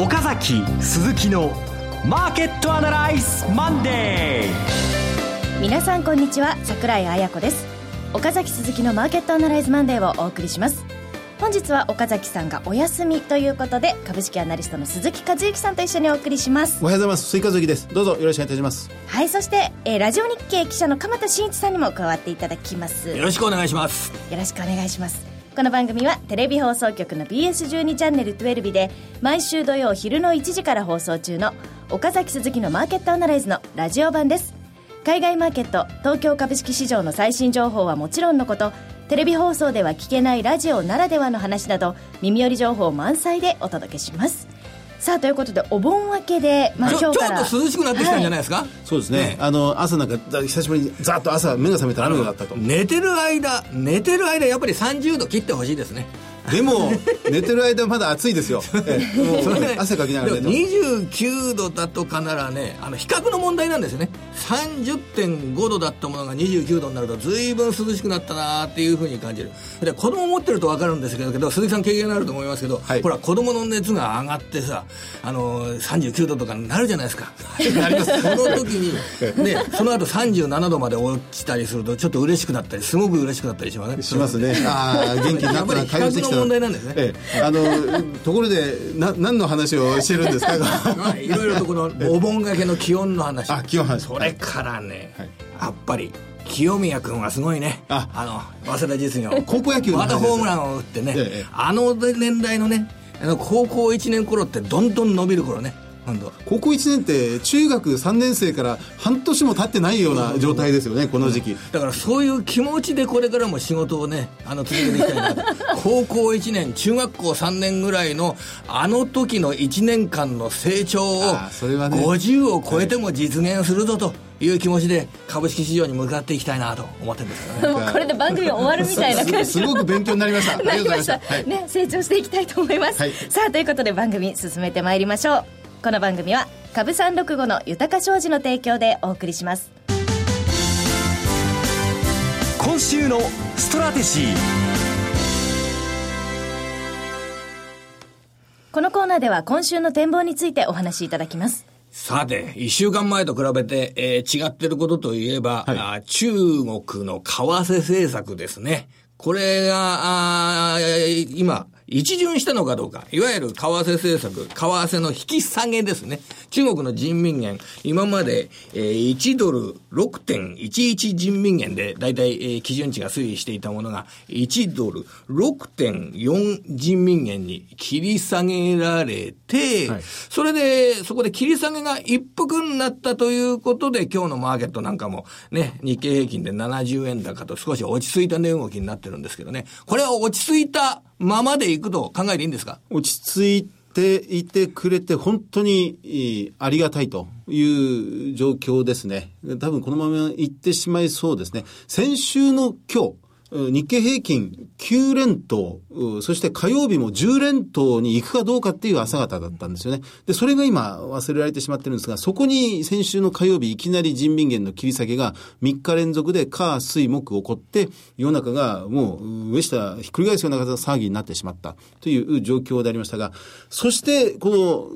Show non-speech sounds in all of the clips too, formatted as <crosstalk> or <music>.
岡崎鈴木のマーケットアナライズマンデー皆さんこんにちは桜井彩子です。岡崎鈴木のマーケットアナライズマンデーをお送りします。本日は岡崎さんがお休みということで株式アナリストの鈴木和之さんと一緒にお送りします。おはようございます。鈴木和之です。どうぞよろしくお願いいたします。はいそして、えー、ラジオ日経記者の鎌田新一さんにも加わっていただきます。よろしくお願いします。よろしくお願いしますこの番組はテレビ放送局の BS12 チャンネル12で毎週土曜昼の1時から放送中の岡崎鈴木のマーケットアナライズのラジオ版です。海外マーケット東京株式市場の最新情報はもちろんのことテレビ放送では聞けないラジオならではの話など耳寄り情報満載でお届けします。さあということでお盆明けで、まあ、今日から。ちょっと涼しくなってきたんじゃないですか、はい、そうですね、ね、あの朝なんか久しぶりにざっと朝目が覚めたら雨だったと。寝てる間寝てる間やっぱり30度切ってほしいですねでも寝てる間まだ暑いですよ、ええ、<laughs> それね、汗かきながら寝29度だとかならねあの比較の問題なんですよね。30.5度だったものが29度になると随分涼しくなったなっていうふうに感じる。で子供持ってると分かるんですけど鈴木さん経験があると思いますけど、はい、ほら子供の熱が上がってさあの39度とかになるじゃないですか。なります。その時に、ね、その後37度まで落ちたりするとちょっと嬉しくなったりすごく嬉しくなったりしますね。しますね。ああ元気になったら回復してきた問題なんですね、ええ、あのところでな何の話をしてるんですか？<laughs> いろいろとこの <laughs> お盆がけの気温の話。あ気温話。それからね、はい、やっぱり清宮君はすごいね。あ。の早稲田実業。高校野球またホームランを打ってね、ええ、あの年代のねあの高校1年頃ってどんどん伸びる頃ね高校1年って中学3年生から半年も経ってないような状態ですよね、この時期、だからそういう気持ちでこれからも仕事をねあの続けていきたいな <laughs> 高校1年中学校3年ぐらいのあの時の1年間の成長を、ね、50を超えても実現するぞと。いう気持ちで株式市場に向かっていきたいなと思ってるんですけどね。<laughs> これで番組終わるみたいな感じすごく勉強になりました。なりました。はい、ね、成長していきたいと思います。はい、さあ、ということで番組進めてまいりましょう。この番組は株三六五の豊か商事の提供でお送りします。今週のストラテジー。このコーナーでは今週の展望についてお話しいただきます。さて、一週間前と比べて、えー、違ってることといえば、はい、あ中国の為替政策ですね。これが、あ今、一巡したのかどうか、いわゆる為替政策、為替の引き下げですね。中国の人民元、今まで、えー、1ドル6.11人民元で、だいたい、えー、基準値が推移していたものが、1ドル6.4人民元に切り下げられて、はい、それで、そこで切り下げが一服になったということで、今日のマーケットなんかも、ね、日経平均で70円高と少し落ち着いた値動きになってるんですけどね。これは落ち着いたままでいくと考えていいんですか？落ち着いていてくれて本当にありがたいという状況ですね。多分このまま行ってしまいそうですね。先週の今日、日経平均9連投、そして火曜日も10連投に行くかどうかっていう朝方だったんですよね。で、それが今忘れられてしまってるんですが、そこに先週の火曜日いきなり人民元の切り下げが3日連続で火、水、木起こって、世の中がもう上下ひっくり返すような騒ぎになってしまったという状況でありましたが、そしてこの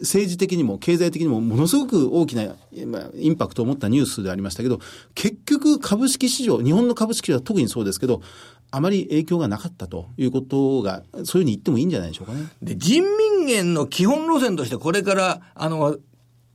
政治的にも経済的にもものすごく大きなインパクトを持ったニュースでありましたけど、結局株式市場、日本の株式市場は特にそうですけど、あまり影響がなかったということが、そういうふうに言ってもいいんじゃないでしょうかね。で、人民元の基本路線としてこれから、あの、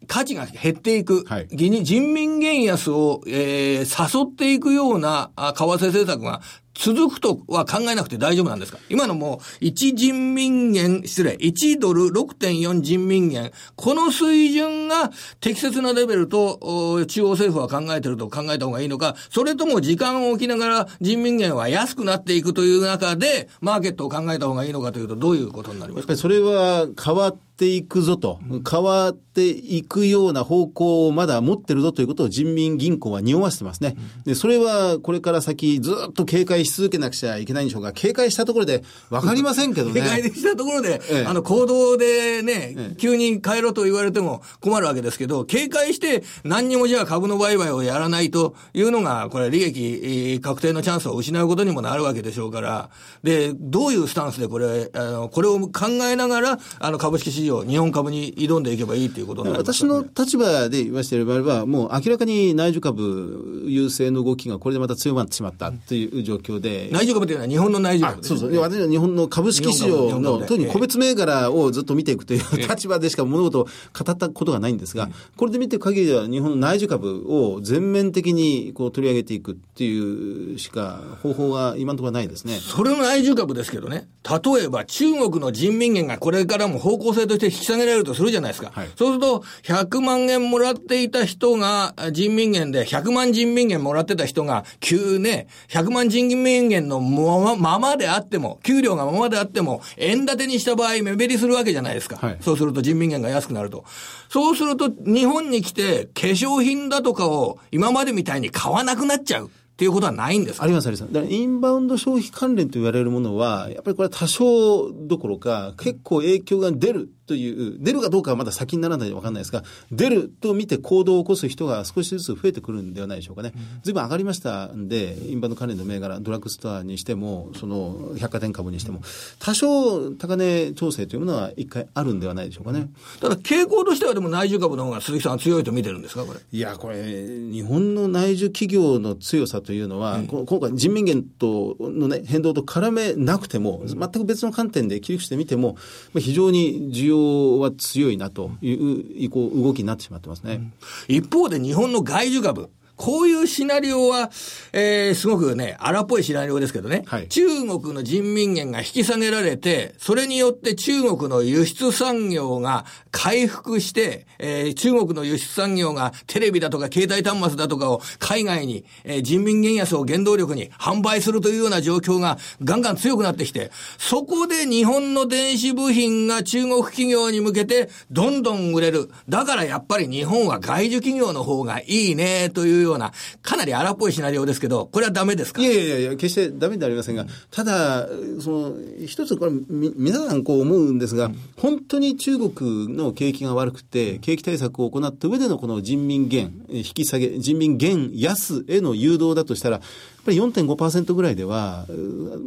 価値が減っていく、はい、人民元安を、えー、誘っていくような為替政策が続くとは考えなくて大丈夫なんですか？今のもう、1人民元、失礼、1ドル6.4人民元、この水準が適切なレベルと、中央政府は考えてると考えた方がいいのか、それとも時間を置きながら人民元は安くなっていくという中で、マーケットを考えた方がいいのかというと、どういうことになりますか？やっぱりそれは変わっていくぞと、変わっていくような方向をまだ持ってるぞということを人民銀行は匂わせてますね。で、それはこれから先ずっと警戒し続けなくちゃいけないんでしょうが、警戒したところで分かりませんけどね。<laughs> 警戒したところで、ええ。あの、行動でね、急に変えろと言われても困るわけですけど、警戒して何にもじゃあ株の売買をやらないというのが、これ利益えー確定のチャンスを失うことにもなるわけでしょうから、で、どういうスタンスでこれ、あの、これを考えながら、あの、株式市場、日本株に挑んでいけばいいということになります私の立場で言わせていれば、もう明らかに内需株優勢の動きがこれでまた強まってしまったという状況で。内需株というのは日本の内需株です、ね。そうそう。私は日本の株式市場の、特に個別銘柄をずっと見ていくという <laughs> 立場でしか物事を語ったことがないんですが、これで見ていく限りでは日本の内需株を全面的にこう取り上げていくっていうしか方法が今のところはないですね。それの内需株ですけどね。例えば中国の人民元がこれからも方向性として引き下げられるとするじゃないですか。はいそうすると、100万円もらっていた人が、人民元で100万人民元もらってた人が、急ね、100万人民元のままままであっても、給料がままであっても、円建てにした場合、目減りするわけじゃないですか。はいそうすると人民元が安くなると。そうすると、日本に来て、化粧品だとかを今までみたいに買わなくなっちゃうっていうことはないんですか？ありますあります。だからインバウンド消費関連と言われるものは、やっぱりこれは多少どころか、結構影響が出るという、出るかどうかはまだ先にならないでわかんないですが、出ると見て行動を起こす人が少しずつ増えてくるんではないでしょうかね。ずいぶん上がりましたんで、インバウンド関連の銘柄、ドラッグストアにしても、その百貨店株にしても、多少高値調整というものは一回あるんではないでしょうかね。ただ傾向としてはでも内需株の方が鈴木さんは強いと見てるんですかこれ。いや、これ、日本の内需企業の強さというのは、こ今回人民元とのね、変動と絡めなくても、全く別の観点で切り口で見ても、まあ非常に需要要は強いなという、うん動きになってしまってますね。うん一方で日本の外需株。こういうシナリオは、えー、すごくね、荒っぽいシナリオですけどね。はい中国の人民元が引き下げられて、それによって中国の輸出産業が回復して、えー、中国の輸出産業がテレビだとか携帯端末だとかを海外に、えー、人民元安を原動力に販売するというような状況がガンガン強くなってきて、そこで日本の電子部品が中国企業に向けてどんどん売れる。だからやっぱり日本は外需企業の方がいいねというような、かなり荒っぽいシナリオですけど、これはダメですか？いやいやいや、決してダメではありませんが、ただ、その、一つこれ、み皆さんこう思うんですが、本当に中国の景気が悪くて、景気対策を行った上でのこの人民元、え引き下げ、人民元安への誘導だとしたら、やっぱり4.5%ぐらいでは、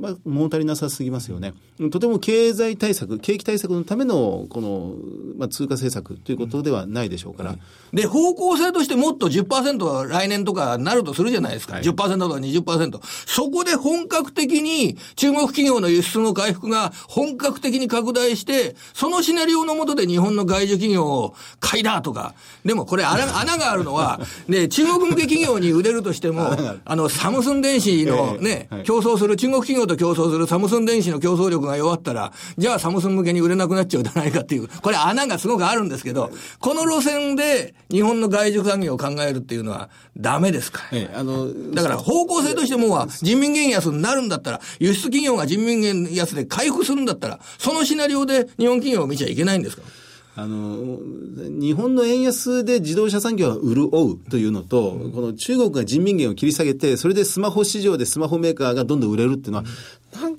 まあ、物足りなさすぎますよね。とても経済対策、景気対策のための、この、まあ、通貨政策ということではないでしょうから。で、方向性としてもっと10%来年とかなるとするじゃないですか。10%とか20%。そこで本格的に中国企業の輸出の回復が本格的に拡大して、そのシナリオのもとで日本の外需企業を買いだとか。でもこれ穴 <laughs> 穴があるのは、ね、中国向け企業に売れるとしても、あの、サムスン電子のね、ええはい競争する、中国企業と競争するサムスン電子の競争力が弱ったら、じゃあサムスン向けに売れなくなっちゃうんじゃないかっていう、これ穴がすごくあるんですけど、この路線で日本の外需産業を考えるっていうのはダメですか、ええあの、だから方向性としてもは人民元安になるんだったら、輸出企業が人民元安で回復するんだったら、そのシナリオで日本企業を見ちゃいけないんですか？あの、日本の円安で自動車産業が潤うというのと、この中国が人民元を切り下げて、それでスマホ市場でスマホメーカーがどんどん売れるっていうのは、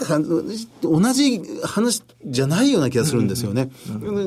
か同じ話じゃないような気がするんですよね。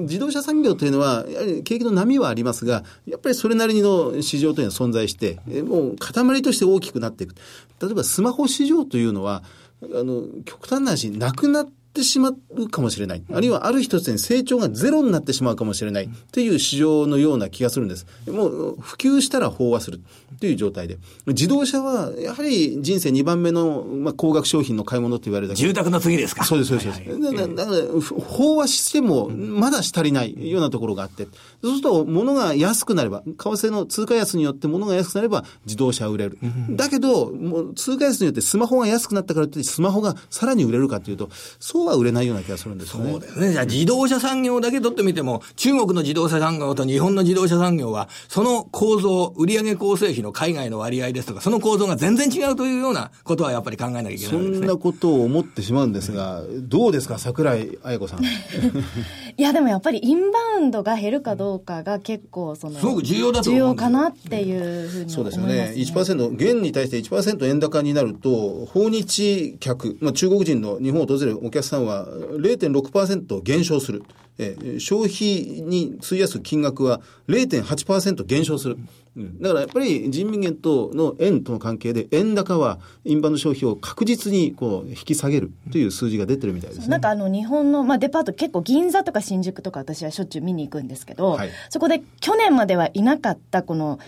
自動車産業というのは、やはり景気の波はありますが、やっぱりそれなりの市場というのは存在して、えもう塊として大きくなっていく。例えばスマホ市場というのは、あの、極端な話、なくなってってしまうかもしれない。あるいはある一つに成長がゼロになってしまうかもしれないっていう市場のような気がするんです。もう普及したら飽和するという状態で。自動車はやはり人生2番目の、まあ、高額商品の買い物と言われるだけ住宅の次ですかそうです、そうです。そうですだだから、飽和しても、まだし足りないようなところがあって、そうすると、物が安くなれば、為替の通貨安によって物が安くなれば、自動車は売れる。だけど、もう通貨安によってスマホが安くなったからといって、スマホがさらに売れるかというと、そうは売れないような気がするんですよね。そうですね。じゃあ自動車産業だけ取ってみても、中国の自動車産業と日本の自動車産業は、その構造、売上構成比の海外の割合ですとか、その構造が全然違うというようなことはやっぱり考えなきゃいけないね。んなことを思ってしまうんですが、どうですか、桜井彩子さん。<laughs> いや、でもやっぱりインバウンドが減るかどうかが結構、その、すごく重要だと重要かなっていうふうにそう思います、ですよね。1%、元に対して1%円高になると、訪日客、まあ、中国人の日本を訪れるお客さんは0.6%減少する。えー消費に費やす金額は0.8%減少する。うんだからやっぱり人民元との円との関係で、円高はインバウンド消費を確実にこう引き下げるという数字が出てるみたいですね。なんかあの日本の、まあ、デパート結構銀座とか新宿とか私はしょっちゅう見に行くんですけど、はい。そこで去年まではいなかったこの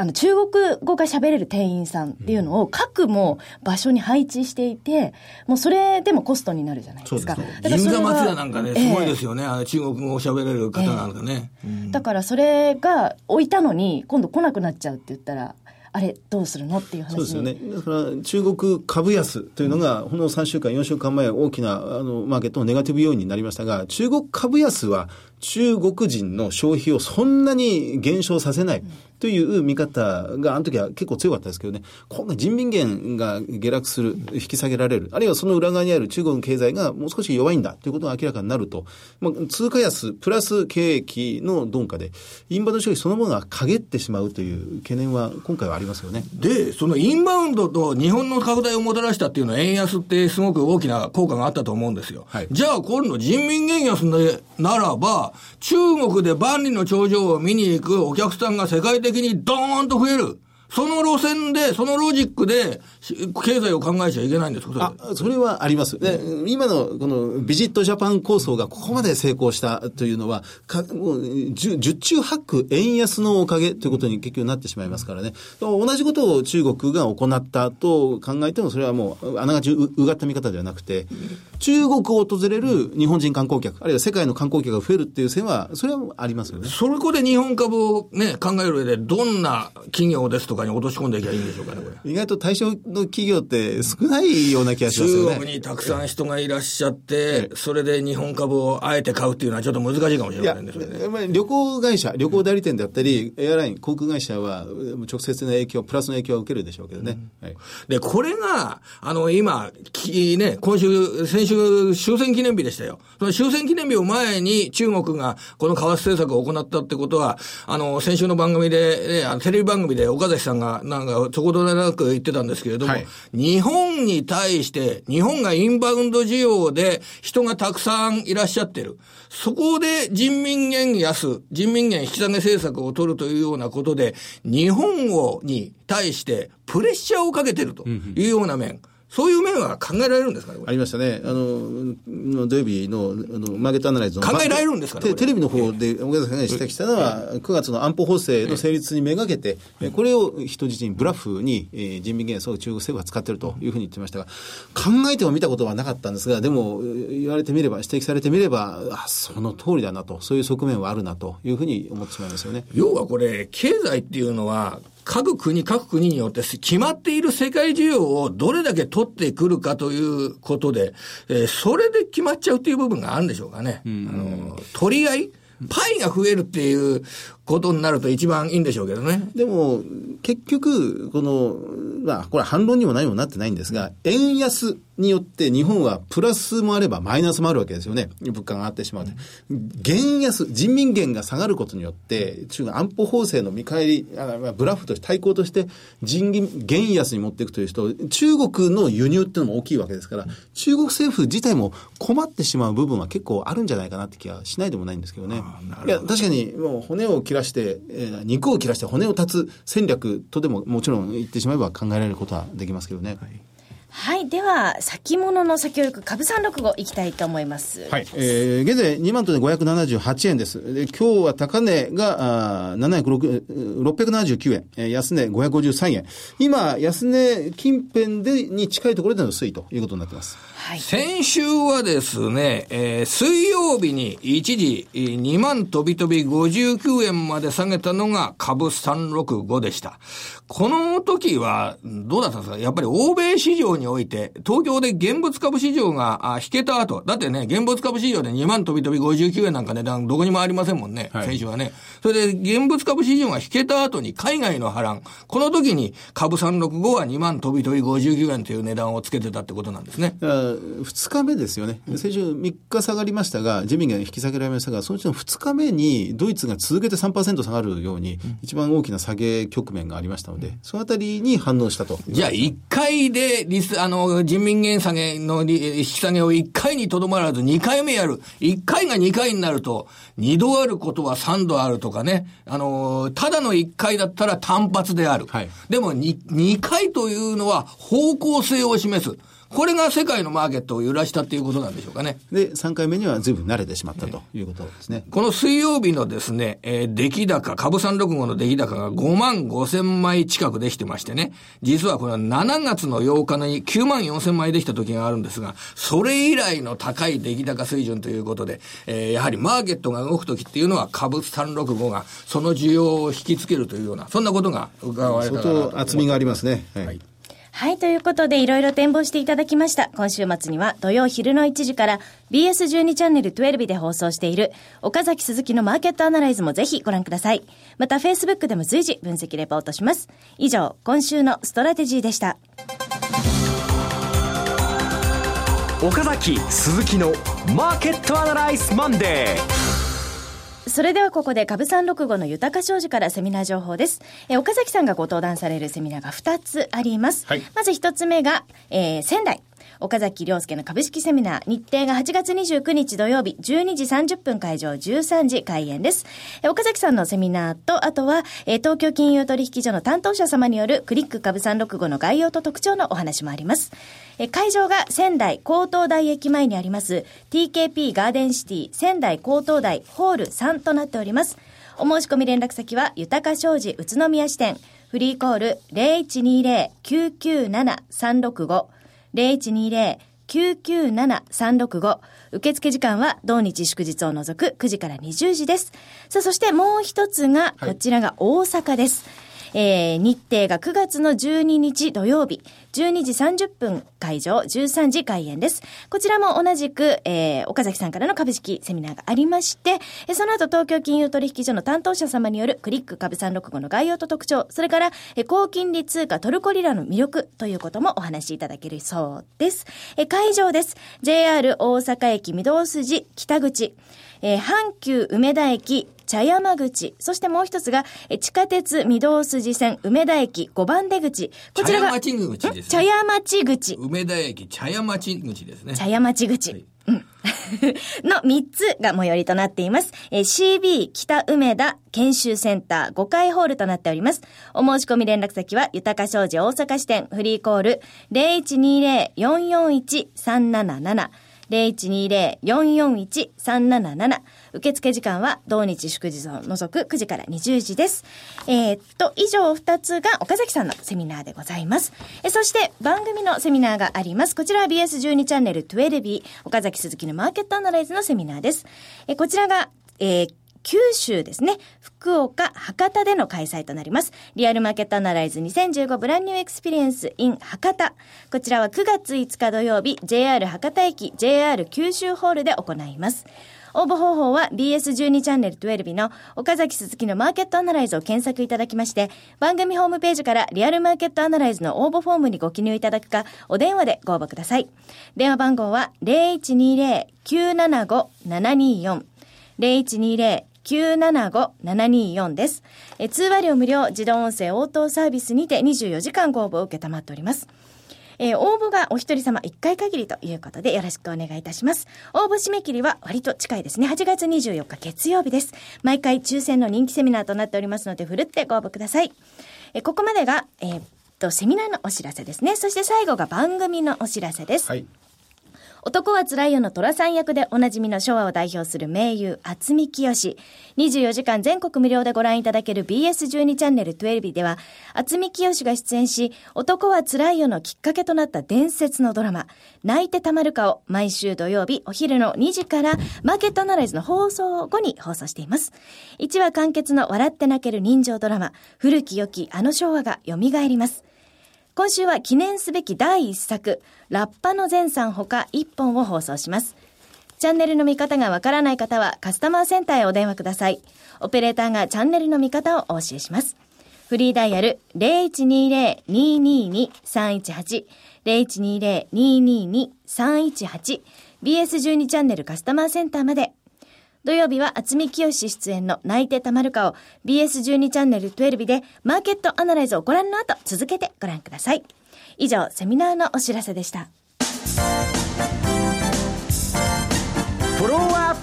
あの中国語が喋れる店員さんっていうのを各も場所に配置していて、もうそれでもコストになるじゃないですか。そうですね銀座松屋なんかね、ええすごいですよね。あの中国語を喋れる方なんかね。だからそれが置いたのに今度来なくなっちゃうって言ったら、あれどうするのっていう話にそうですよね。だから中国株安というのが、ほんの3週間、4週間前、大きなあのマーケットのネガティブ要因になりましたが、中国株安は中国人の消費をそんなに減少させないという見方が、あの時は結構強かったですけどね、今回人民元が下落する、引き下げられる、あるいはその裏側にある中国の経済がもう少し弱いんだということが明らかになると、まあ、通貨安プラス景気の鈍化で、インバウンド消費そのものが陰ってしまうという懸念は今回はありますよね。で、そのインバウンドと日本の拡大をもたらしたっていうのは円安ってすごく大きな効果があったと思うんですよ。はいじゃあ今度人民元安でならば、中国で万里の長城を見に行くお客さんが世界的的にドーンと増える。その路線で、そのロジックで、し経済を考えちゃいけないんですか？それあ、それはあります。で、今のこのビジットジャパン構想がここまで成功したというのは、かもう十十中八九円安のおかげということに結局なってしまいますからね。同じことを中国が行ったと考えても、それはもうあながちううがった見方ではなくて、中国を訪れる日本人観光客、あるいは世界の観光客が増えるっていう線は、それはありますよね。それこで日本株をね、考える上で、どんな企業ですとかに落とし込んでいけばいいんでしょうかね、これ。意外と対象の企業って少ないような気がしますよね。中国にたくさん人がいらっしゃって、それで日本株をあえて買うっていうのはちょっと難しいかもしれいや、ませんね、それね。旅行会社、旅行代理店であったり、エアライン、航空会社は直接の影響、プラスの影響は受けるでしょうけどね。はいで、これが、あの、今、きね、今週、先週、終戦記念日でしたよ。その終戦記念日を前に中国がこの為替政策を行ったってことは、あの、先週の番組で、ね、あのテレビ番組で岡崎さんがなんか、そこどれなく言ってたんですけれども、はい日本に対して、日本がインバウンド需要で人がたくさんいらっしゃってる。そこで人民元安、人民元引き下げ政策を取るというようなことで、日本を、に対してプレッシャーをかけてるというような面。そういう面は考えられるんですかね、ありましたね。あの、土曜日のあのマーケットアナライズの。考えられるんですかねテテレビの方で、岡崎さんが指摘したのは、9月の安保法制の成立にめがけて、えこれを人質にブラフに、えー人民元安を中国政府が使っているというふうに言ってましたが、考えても見たことはなかったんですが、でも、言われてみれば、指摘されてみれば、あ、その通りだなと、そういう側面はあるなというふうに思ってしまいますよね。要はこれ、経済っていうのは、各国、各国によって決まっている世界需要をどれだけ取ってくるかということで、えーそれで決まっちゃうっていう部分があるんでしょうかね。あの、取り合い？パイが増えるっていうことになると一番いいんでしょうけどね。でも、結局、この、まあ、これ反論にも何もなってないんですが、円安によって日本はプラスもあればマイナスもあるわけですよね。物価が上がってしまうと。元安、人民元が下がることによって、中国安保法制の見返り、あまあブラフとして、対抗として人元安に持っていくという人、中国の輸入っていうのも大きいわけですから、中国政府自体も困ってしまう部分は結構あるんじゃないかなって気はしないでもないんですけどね。いや、確かにもう骨を切らして、えー肉を切らして骨を断つ戦略とでももちろん言ってしまえば考えられることはできますけどね。はい。では、先物の先を行く株三六五いきたいと思います。はい。えー、現在2万トンで578円です。で、今日は高値が、あー706 679円、えー安値553円。今、安値近辺で、に近いところでの推移ということになっています。はい。先週はですね、えー水曜日に一時えー2万飛び飛び59円まで下げたのが株365でした。この時はどうだったんですか？やっぱり欧米市場において、東京で現物株市場があ引けた後、だってね、現物株市場で2万飛び飛び59円なんか値段どこにもありませんもんね、はい先週はね。それで現物株市場が引けた後に海外の波乱、この時に株365は2万飛び飛び59円という値段をつけてたってことなんですね。2日目ですよね。先週3日下がりましたが、自民が引き下げられましたが、そのうちの2日目にドイツが続けて3%下がるように、一番大きな下げ局面がありましたので、そのあたりに反応したと。じゃあ、1回でリス、あの、人民元下げの利引き下げを1回にとどまらず2回目やる。1回が2回になると、2度あることは3度あるとかね。あの、ただの1回だったら単発である。はいでも 2, 2回というのは方向性を示す。これが世界のマーケットを揺らしたっていうことなんでしょうかね。で、3回目には随分慣れてしまったということですね。この水曜日のですね、えー出来高、株365の出来高が5万5千枚近くできてましてね、実はこれは7月の8日に9万4千枚できた時があるんですが、それ以来の高い出来高水準ということで、えーやはりマーケットが動く時っていうのは株365がその需要を引きつけるというような、そんなことが伺われた相当厚みがありますね。はい。はいはい、ということでいろいろ展望していただきました。今週末には土曜昼の1時から BS12 チャンネル12で放送している岡崎鈴木のマーケットアナライズもぜひご覧ください。また Facebook でも随時分析レポートします。以上、今週のストラテジーでした。岡崎鈴木のマーケットアナライズマンデーそれではここで株三六五の豊商事からセミナー情報です。えー岡崎さんがご登壇されるセミナーが2つあります。はいまず1つ目が、えー仙台。岡崎亮介の株式セミナー。日程が8月29日土曜日、12時30分開場、13時開演です。岡崎さんのセミナーと、あとは、え東京金融取引所の担当者様によるクリック株365の概要と特徴のお話もあります。え会場が仙台高等大駅前にあります TKP ガーデンシティ仙台高等大ホール3となっております。お申し込み連絡先は、豊か商事宇都宮支店、フリーコール0120-997-365、0120-997-365。受付時間は同日祝日を除く9時から20時です。さあ、そしてもう一つが、こちらが大阪です。えー日程が9月の12日土曜日、12時30分会場、13時開演です。こちらも同じく、えー岡崎さんからの株式セミナーがありまして、えその後東京金融取引所の担当者様によるクリック株365の概要と特徴、それから、えー高金利通貨トルコリラの魅力ということもお話しいただけるそうです。えー会場です。JR 大阪駅御堂筋北口、えー阪急梅田駅茶山口。そしてもう一つが、え地下鉄御堂筋線梅田駅5番出口。こちらが、茶屋町口ですね茶屋町口。梅田駅茶屋町口ですね。茶屋町口。はいうん。<laughs> の3つが最寄りとなっています。えー CB 北梅田研修センター5階ホールとなっております。お申し込み連絡先は、豊か商事大阪支店フリーコール0120-441-377。0120-441-377受付時間は土日祝日を除く9時から20時です。えーっと、以上2つが岡崎さんのセミナーでございます。えそして番組のセミナーがあります。こちらは BS12 チャンネル 12B 岡崎鈴木のマーケットアナライズのセミナーです。えこちらが、えー九州ですね。福岡、博多での開催となります。 Real Market Analyze 2015 Brand New Experience in 博多。こちらは9月5日土曜日、JR 博多駅、JR 九州ホールで行います。応募方法は BS12 チャンネル12の岡崎鈴木のマーケットアナライズを検索いただきまして、番組ホームページからリアルマーケットアナライズの応募フォームにご記入いただくか、お電話でご応募ください。電話番号は0120-975-724。975-724です。え通話料無料自動音声応答サービスにて24時間ご応募を受けたまっております。えー応募がお一人様1回限りということでよろしくお願いいたします。応募締め切りは割と近いですね。8月24日月曜日です。毎回抽選の人気セミナーとなっておりますので、ふるってご応募ください。えーここまでが、えーっと、セミナーのお知らせですね。そして最後が番組のお知らせです。はい。男はつらいよの虎さん役でおなじみの昭和を代表する名優、厚見清。24時間全国無料でご覧いただける BS12 チャンネル12では、厚見清が出演し、男はつらいよのきっかけとなった伝説のドラマ、泣いてたまるかを毎週土曜日お昼の2時からマーケットアナライズの放送後に放送しています。1話完結の笑って泣ける人情ドラマ、古き良きあの昭和が蘇ります。今週は記念すべき第1作、ラッパの前さんほか1本を放送します。チャンネルの見方がわからない方はカスタマーセンターへお電話ください。オペレーターがチャンネルの見方をお教えします。フリーダイヤル0120-222-318 0120-222-318 BS12 チャンネルカスタマーセンターまで土曜日は厚見清出演の泣いてたまるかを BS12 チャンネル12日でマーケットアナライズをご覧の後続けてご覧ください。以上、セミナーのお知らせでした。フォローアップ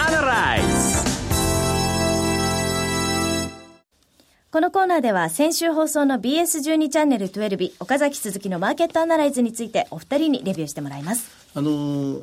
アナライズこのコーナーでは先週放送の BS12 チャンネル12日岡崎鈴木のマーケットアナライズについてお二人にレビューしてもらいます。あのー、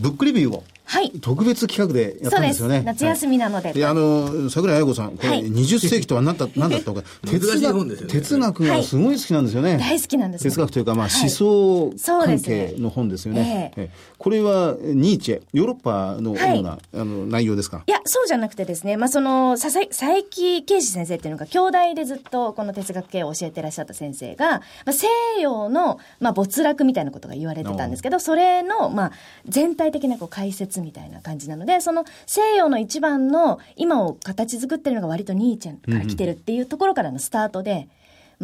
ブックレビューをはい。特別企画でやったんですよね。夏休みなので。はい、あの、桜井彩子さん、これ、20世紀とは何だ、何だったのか、<laughs> 哲学、哲学がすごい好きなんですよね。大好きなんです哲学というか、まあ、思想関係の本ですよね。ええ。これは、ニーチェ、ヨーロッパの主な、あの、内容ですか？いや、そうじゃなくてですね、まあ、その、佐々木圭司先生っていうのが、兄弟でずっとこの哲学系を教えてらっしゃった先生が、まあ、西洋の、まあ、没落みたいなことが言われてたんですけど、それの、まあ、全体的なこう解説みたいな感じなので、その西洋の一番の今を形作ってるのが割とニーチェから来てるっていうところからのスタートで、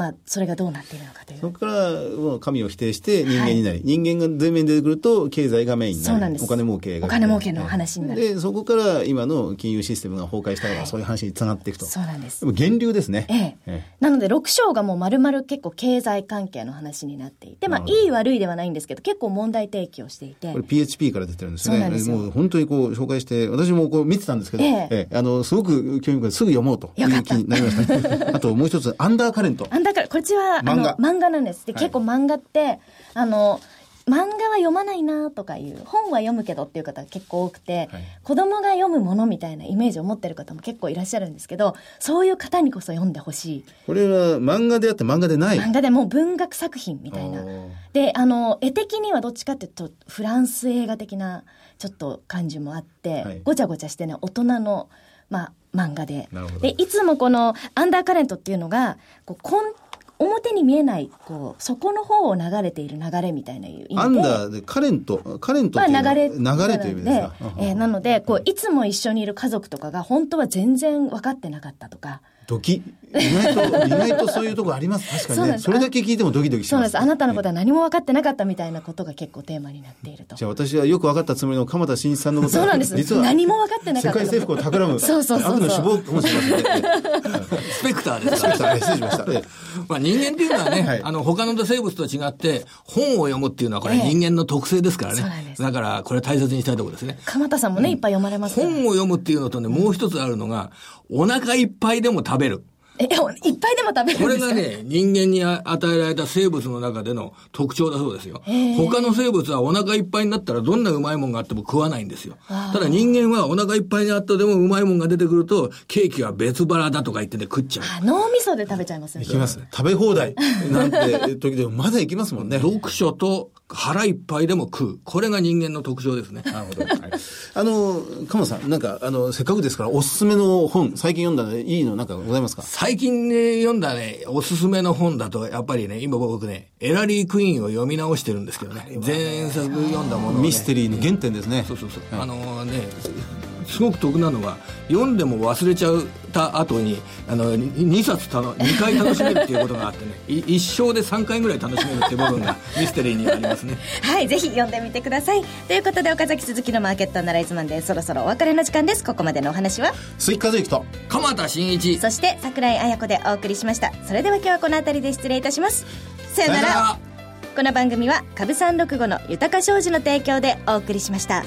まあ、それがどうなっているのかという。そこからもう神を否定して人間になり、はい、人間が前面に出てくると経済がメインになる。お金儲けが。お金儲けの話になる。で、そこから今の金融システムが崩壊したから、そういう話につながっていくと。そうなんです。でも源流ですね。ええ。ええ、なので、6章がもう丸々結構経済関係の話になっていて、まあ、いい悪いではないんですけど、結構問題提起をしていて。これ PHP から出てるんですよね。そうなんですもう本当にこう紹介して、私もこう見てたんですけど、ええええ、あの、すごく興味深いすぐ読もうという気になりました。<laughs> あともう一つ、アンダーカレント。アンダーカレント。こちら漫画。漫画なんです。で、結構漫画って、あの、漫画は読まないなとかいう本は読むけどっていう方が結構多くて、はい、子供が読むものみたいなイメージを持ってる方も結構いらっしゃるんですけどそういう方にこそ読んでほしい。これは漫画であって漫画でない？漫画でもう文学作品みたいな。であの絵的にはどっちかっていうとフランス映画的なちょっと感じもあって、はい、ごちゃごちゃしてね大人のまあ漫画ででいつもこのアンダーカレントっていうのがこう根表に見えない、こう、底の方を流れている流れみたいないう意味で。アンダーで、カレント、カレントっていうのは、流れ、流れという意味ですか。えー、なので、こう、いつも一緒にいる家族とかが本当は全然分かってなかったとか。ドキ意外と意外とそういうところありま <laughs> す。確かにね。それだけ聞いてもドキドキしますそうです。あなたのことは何も分かってなかったみたいなことが結構テーマになっていると。じゃあ私はよく分かったつもりの鎌田新一さんのことそうなんです。実は何も分かってなかった世界征服を企む。そうそうそう悪の死亡かもしれませんね。スペクターですスペクター失礼しました。まあ人間っていうのはね、はい、あの他の生物と違って本を読むっていうのはこれ人間の特性ですからね、ええ、だからこれ大切にしたいところですね。鎌田さんもね、いっぱい読まれます本を読むっていうのとねもう一つあるのがお腹いっぱいでも食べるえ、いっぱいでも食べるこれがね、人間に与えられた生物の中での特徴だそうですよ。他の生物はお腹いっぱいになったらどんなうまいもんがあっても食わないんですよ。ただ人間はお腹いっぱいにあったでもうまいもんが出てくると、ケーキは別腹だとか言ってね、食っちゃう。脳みそで食べちゃいますね。いきますね。食べ放題なんて時でもまだいきますもんね。読書と腹いっぱいでも食う。これが人間の特徴ですね。なるほど。はい、あの、鴨さん、なんか、あの、せっかくですから、おすすめの本、最近読んだいいのなんかございますか？最近ね、読んだね、おすすめの本だと、やっぱりね、今僕ね、エラリー・クイーンを読み直してるんですけどね。前作読んだもの、ね、ミステリーの原点ですね。そうそうそう。はい、あのね、すごく得なのが読んでも忘れちゃった後にあの 2, 冊たの2回楽しめるっていうことがあってね <laughs> 一生で3回ぐらい楽しめるっていう部分がミステリーにありますね。<laughs> はいぜひ読んでみてください。ということで岡崎鈴木のマーケットアナライズマンでそろそろお別れの時間です。ここまでのお話は？鈴木和之と鎌田新一。そして櫻井彩子でお送りしました。それでは今日はこの辺りで失礼いたします。さよなら。この番組は株三六五の豊か商事の提供でお送りしました。